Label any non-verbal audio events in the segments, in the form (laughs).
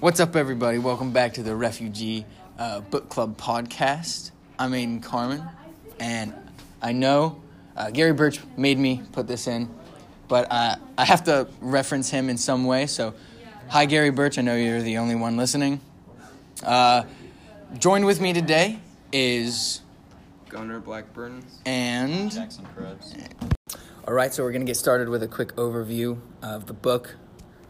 What's up, everybody? Welcome back to the Refugee uh, Book Club podcast. I'm Aiden Carmen, and I know uh, Gary Birch made me put this in, but uh, I have to reference him in some way. So, hi, Gary Birch. I know you're the only one listening. Uh, joined with me today is Gunnar Blackburn. and Jackson Krebs. All right, so we're going to get started with a quick overview of the book.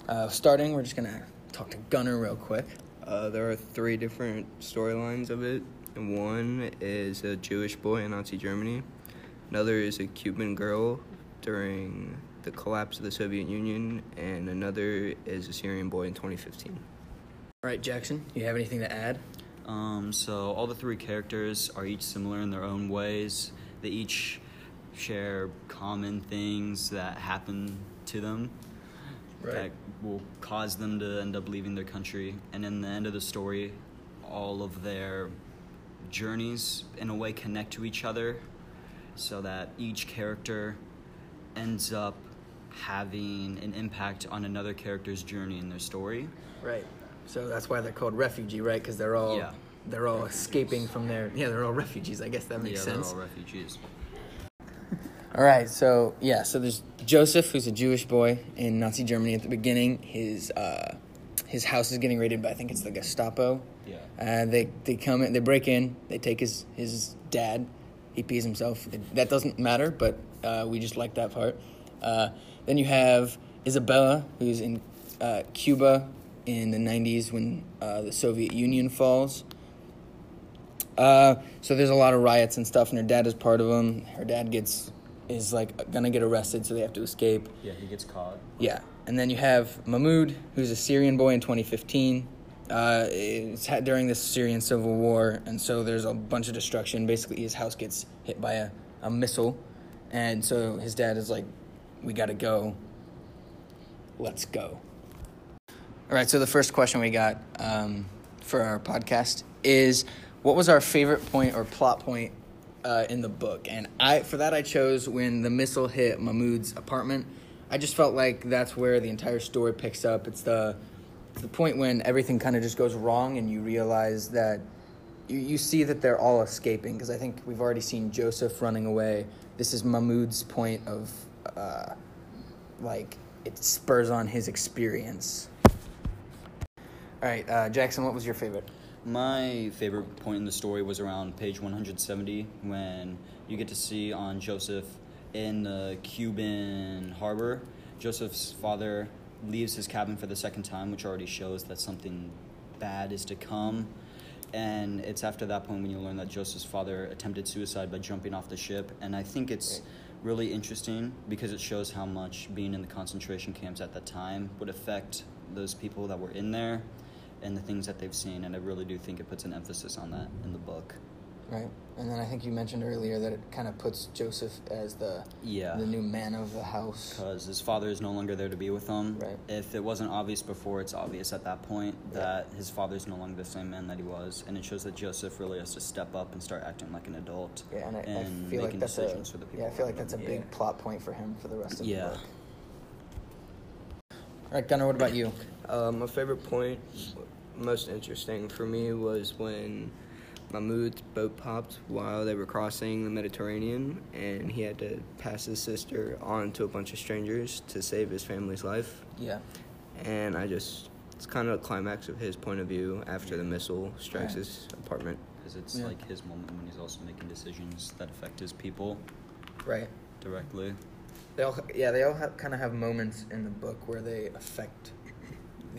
Uh, starting, we're just going to talk to Gunnar real quick. Uh, there are three different storylines of it. One is a Jewish boy in Nazi Germany. Another is a Cuban girl during the collapse of the Soviet Union, and another is a Syrian boy in 2015. All right, Jackson, you have anything to add? Um, so all the three characters are each similar in their own ways. They each share common things that happen to them that will cause them to end up leaving their country. And in the end of the story, all of their journeys, in a way, connect to each other so that each character ends up having an impact on another character's journey in their story. Right. So that's why they're called refugee, right? Because they're all Yeah. they're all escaping from their yeah they're all refugees. I guess that makes yeah, sense. they're all refugees. All right, so yeah, so there's Joseph, who's a Jewish boy in Nazi Germany at the beginning. His uh, his house is getting raided by I think it's the Gestapo. Yeah. Uh, they they come in, they break in, they take his his dad. He pees himself. It- that doesn't matter, but uh, we just like that part. Uh, then you have Isabella, who's in uh, Cuba in the '90s when uh, the Soviet Union falls. Uh, so there's a lot of riots and stuff, and her dad is part of them. Her dad gets is like gonna get arrested, so they have to escape. Yeah, he gets caught. Yeah, and then you have Mahmoud, who's a Syrian boy in 2015. Uh, it's had during the Syrian civil war, and so there's a bunch of destruction. Basically, his house gets hit by a, a missile, and so his dad is like, "We gotta go. Let's go." All right. So the first question we got um, for our podcast is, what was our favorite point or plot point uh, in the book? And I, for that, I chose when the missile hit Mahmoud's apartment. I just felt like that's where the entire story picks up. It's the the point when everything kind of just goes wrong, and you realize that you, you see that they're all escaping. Because I think we've already seen Joseph running away. This is Mahmoud's point of uh, like it spurs on his experience. All right, uh, Jackson, what was your favorite? My favorite point in the story was around page 170 when you get to see on Joseph in the Cuban harbor. Joseph's father leaves his cabin for the second time, which already shows that something bad is to come. And it's after that point when you learn that Joseph's father attempted suicide by jumping off the ship. And I think it's really interesting because it shows how much being in the concentration camps at that time would affect those people that were in there and the things that they've seen. And I really do think it puts an emphasis on that in the book. Right, and then I think you mentioned earlier that it kind of puts Joseph as the Yeah. the new man of the house. Because his father is no longer there to be with him. Right. If it wasn't obvious before, it's obvious at that point that his father is no longer the same man that he was, and it shows that Joseph really has to step up and start acting like an adult. Yeah, and I, I and feel like making that's a for the people. yeah, I feel like around that's a him. big plot point for him for the rest of Yeah. the book. All right, Gunnar, what about you? Uh, my favorite point, most interesting for me, was when Mahmoud's boat popped while they were crossing the Mediterranean, and he had to pass his sister on to a bunch of strangers to save his family's life. Yeah, And I just, it's kind of a climax of his point of view after the missile strikes Right. his apartment. Because it's Yeah. like his moment when he's also making decisions that affect his people right. directly. They all yeah they all have, kind of have moments in the book where they affect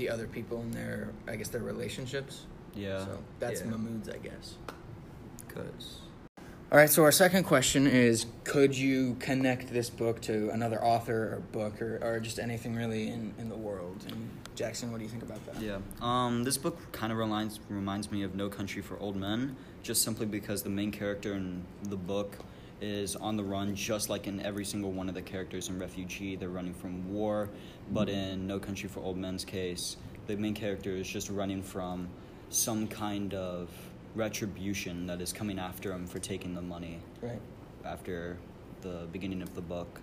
the other people in their I guess their relationships. Yeah. So that's Yeah. Mahmoud's, I guess. Because All right, so our second question is Could you connect this book to another author or book or, or just anything really in, in the world? And Jackson, what do you think about that? Yeah. Um, this book kind of reminds reminds me of No Country for Old Men, just simply because the main character in the book is on the run, just like in every single one of the characters in Refugee. They're running from war, but in No Country for Old Men's case, the main character is just running from some kind of retribution that is coming after him for taking the money Right. after the beginning of the book.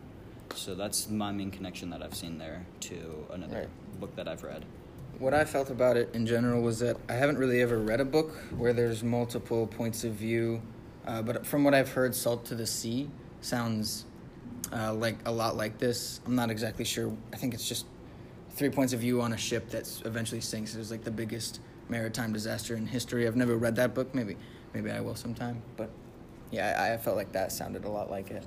So that's my main connection that I've seen there to another Right. book that I've read. what I felt about it in general was that I haven't really ever read a book where there's multiple points of view. Uh, but from what I've heard, Salt to the Sea sounds uh, like a lot like this. I'm not exactly sure. I think it's just three points of view on a ship that eventually sinks. It was like the biggest maritime disaster in history. I've never read that book. Maybe, maybe I will sometime. But yeah, I, I felt like that sounded a lot like it.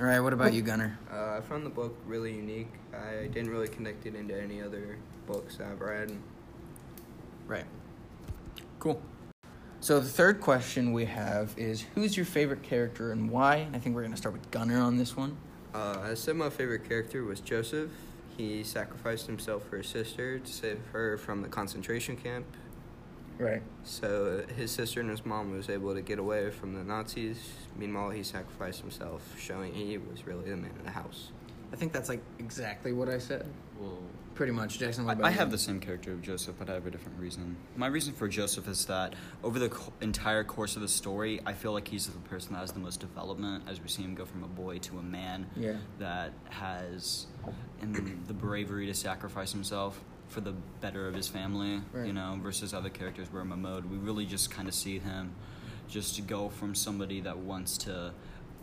All right, what about you, Gunnar? Uh, I found the book really unique. I didn't really connect it into any other books I've read. Right. Cool. So the third question we have is who's your favorite character and why? I think we're gonna start with Gunnar on this one. Uh, I said my favorite character was Joseph. He sacrificed himself for his sister to save her from the concentration camp. Right. So his sister and his mom was able to get away from the Nazis. Meanwhile, he sacrificed himself, showing he was really the man of the house. I think that's like exactly what I said. Well, Pretty much, Jackson. I, I have the same character of Joseph, but I have a different reason. My reason for Joseph is that over the co- entire course of the story, I feel like he's the person that has the most development as we see him go from a boy to a man Yeah. that has in the bravery to sacrifice himself for the better of his family, Right. you know, versus other characters where Mahmoud, we really just kind of see him just to go from somebody that wants to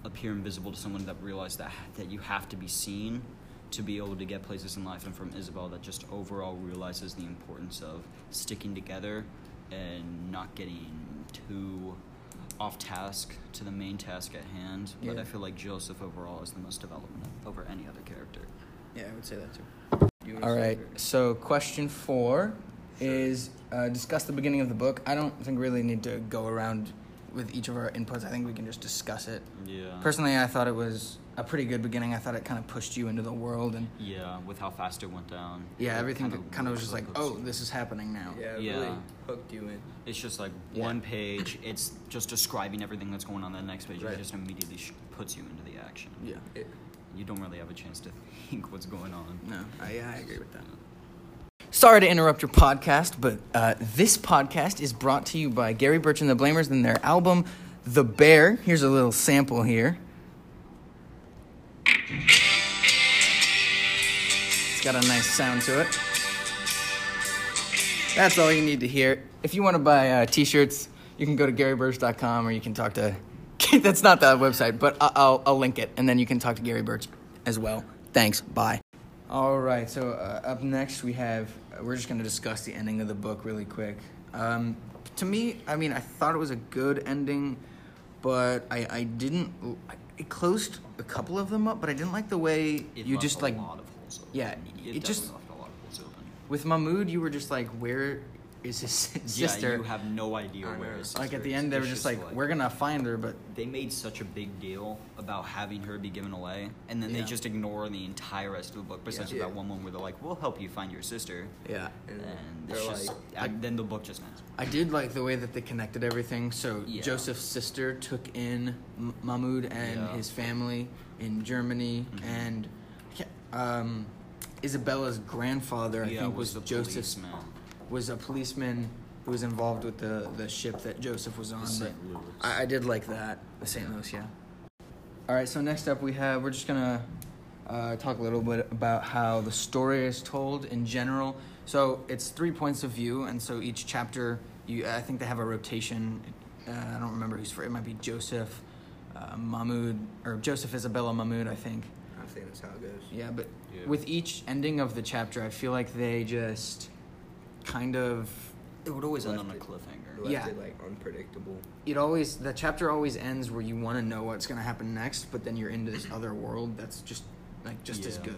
appear invisible to someone that realizes that that you have to be seen to be able to get places in life and from Isabel that just overall realizes the importance of sticking together and not getting too off task to the main task at hand. But Yeah. I feel like Joseph overall is the most development over any other character. Yeah, I would say that too. All right. wanna All start right. first? So question four is uh, discuss the beginning of the book. I don't think really need to go around with each of our inputs. I think we can just discuss it. Yeah. Personally, I thought it was a pretty good beginning. I thought it kind of pushed you into the world, and Yeah, with how fast it went down. yeah, everything kinda kind of was just like, oh, this is happening now. Yeah, it Yeah. really hooked you in. It's just like Yeah. one page. It's just describing everything that's going on. The next page, Right. it just immediately sh- puts you into the action. Yeah. It, You don't really have a chance to (laughs) think what's going on. No, I, yeah, I agree with that. Sorry to interrupt your podcast, but uh, this podcast is brought to you by Gary Birch and the Blamers and their album, The Bear. Here's a little sample here. It's got a nice sound to it. That's all you need to hear. If you want to buy uh, t shirts, you can go to GaryBirch.com or you can talk to. (laughs) That's not the website, but I'll, I'll link it and then you can talk to Gary Birch as well. Thanks. Bye. All right. So uh, up next we have we're just going to discuss the ending of the book really quick. Um, to me, I mean, I thought it was a good ending, but I I didn't. It closed a couple of them up, but I didn't like the way It you just a like lot of holes open. yeah, it, it just- left a lot of holes open. with Mahmoud, you were just like, where is his sister? (laughs) Yeah, you have no idea where know. his like at the is. end, they were It's just like, we're gonna find her, but They made such a big deal about having her be given away, and then Yeah. they just ignore the entire rest of the book besides Yeah. that one one where they're like, "We'll help you find your sister," yeah. and and they're just like, and then the book just ends. I did like the way that they connected everything. So Yeah. Joseph's sister took in M- Mahmoud and Yeah. his family in Germany, Mhm. and um, Isabella's grandfather, I yeah, think, was, the Joseph's policeman. Was a policeman who was involved with the, the ship that Joseph was on. St. Louis. I, I did like that, the St. Louis, yeah. All right, so next up we have, we're just gonna uh, talk a little bit about how the story is told in general. So it's three points of view, and so each chapter, you, I think they have a rotation. Uh, I don't remember who's for. It might be Joseph, uh, Mahmoud, or Joseph Isabella Mahmoud, I think. I think that's how it goes. Yeah, but Yeah. with each ending of the chapter, I feel like they just kind of It would always end on a it- cliffhanger. Left Yeah. it like unpredictable. it always the chapter always ends where you want to know what's going to happen next but then you're into this (clears throat) other world that's just like just as good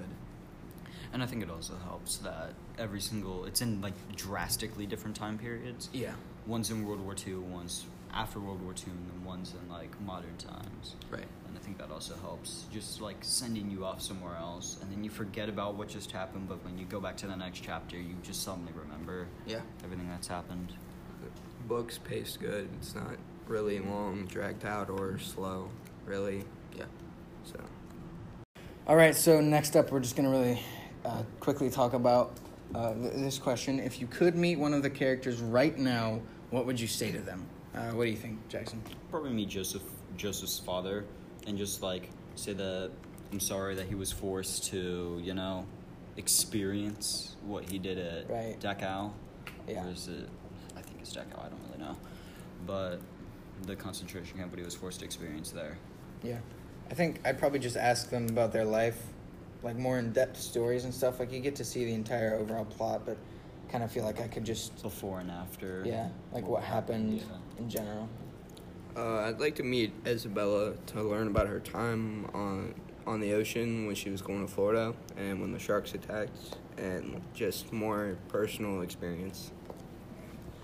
And I think it also helps that every single it's in like drastically different time periods. yeah One's in World War II, one's after World War II, and then one's in like modern times. right And I think that also helps, just like sending you off somewhere else, and then you forget about what just happened. But when you go back to the next chapter, you just suddenly remember yeah everything that's happened. The book's pace good. It's not really long, dragged out, or slow. Really. yeah So all right so next up we're just going to really uh, quickly talk about uh, th- this question if you could meet one of the characters right now what would you say to them uh, what do you think jackson Probably meet Joseph, Joseph's father, and just like say that I'm sorry that he was forced to, you know, experience what he did at Right. Dachau. Yeah. Or is it? I think it's Dachau. I don't really know, but the concentration camp what he was forced to experience there. Yeah. I think I'd probably just ask them about their life, like more in depth stories and stuff. Like you get to see the entire overall plot, but kind of feel like I could just, Before and after. yeah, like what happened Yeah. in general. Uh, I'd like to meet Isabella to learn about her time on on the ocean when she was going to Florida and when the sharks attacked, and just more personal experience.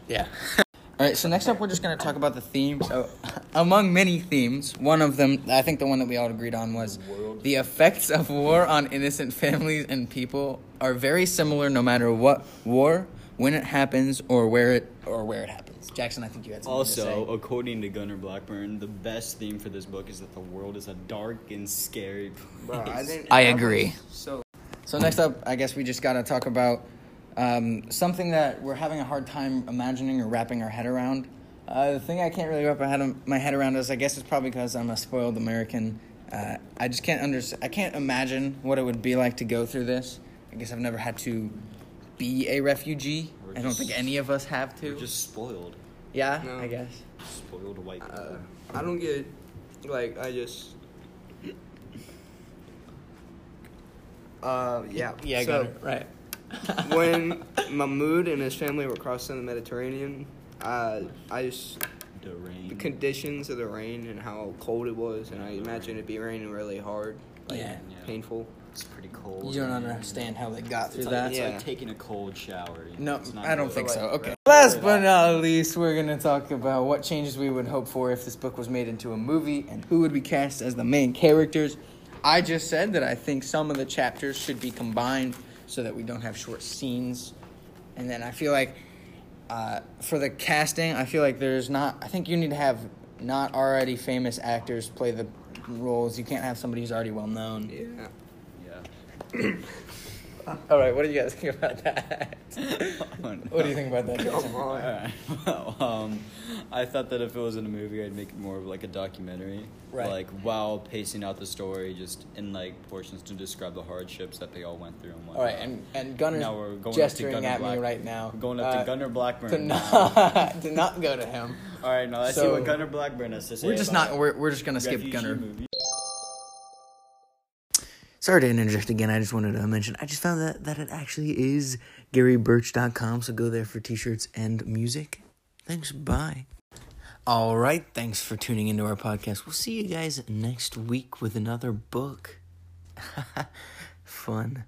Yeah. (laughs) All right, so next up, we're just going to talk about the theme. So, among many themes, one of them, I think the one that we all agreed on was World. the effects of war on innocent families and people are very similar no matter what war, when it happens, or where it or where it happens. Jackson, I think you had something Also, to say. according to Gunnar Blackburn, the best theme for this book is that the world is a dark and scary place. I (laughs) agree. So So next up, I guess we just got to talk about um, something that we're having a hard time imagining or wrapping our head around. Uh, the thing I can't really wrap my head, my head around is, I guess it's probably because I'm a spoiled American. Uh, I just can't understand. I can't imagine what it would be like to go through this. I guess I've never had to be a refugee. We're I don't just- think any of us have to. We're just spoiled. yeah, No. I guess. Spoiled white people. uh, I don't get like I just. Uh yeah Yeah, I so, got it right. when (laughs) Mahmoud and his family were crossing the Mediterranean, uh, I just the rain. the conditions of the rain and how cold it was, and I imagine it be raining really hard, like Yeah. Yeah. painful. It's pretty cold. You don't understand how they got through It's that. like, it's Yeah. like taking a cold shower. you know, No, it's not I don't good. think so. Like, Okay. Last but not least, we're going to talk about what changes we would hope for if this book was made into a movie and who would be cast as the main characters. I just said that I think some of the chapters should be combined so that we don't have short scenes. And then I feel like uh, for the casting, I feel like there's not, I think you need to have not already famous actors play the roles. You can't have somebody who's already well known. Yeah. Yeah. (clears throat) All right, what do you guys think about that? Oh, (laughs) What do you think about that? Jason? Come on. Alright. Well, um, I thought that if it was in a movie, I'd make it more of like a documentary. Right. Like while pacing out the story, just in like portions to describe the hardships that they all went through and All whatnot. right, and and Gunnar's Now we're going up to gesturing Gunnar at me Black- right now. We're going up uh, to Gunnar Blackburn. to not (laughs) to not go to him. All right, now let's see So- what Gunnar Blackburn has to say. We're just about not. We're we're just gonna skip refugee Gunnar. movies. Sorry to interject again. I just wanted to mention. I just found that that it actually is GaryBirch.com. So go there for t-shirts and music. Thanks. Bye. All right. Thanks for tuning into our podcast. We'll see you guys next week with another book. (laughs) Fun.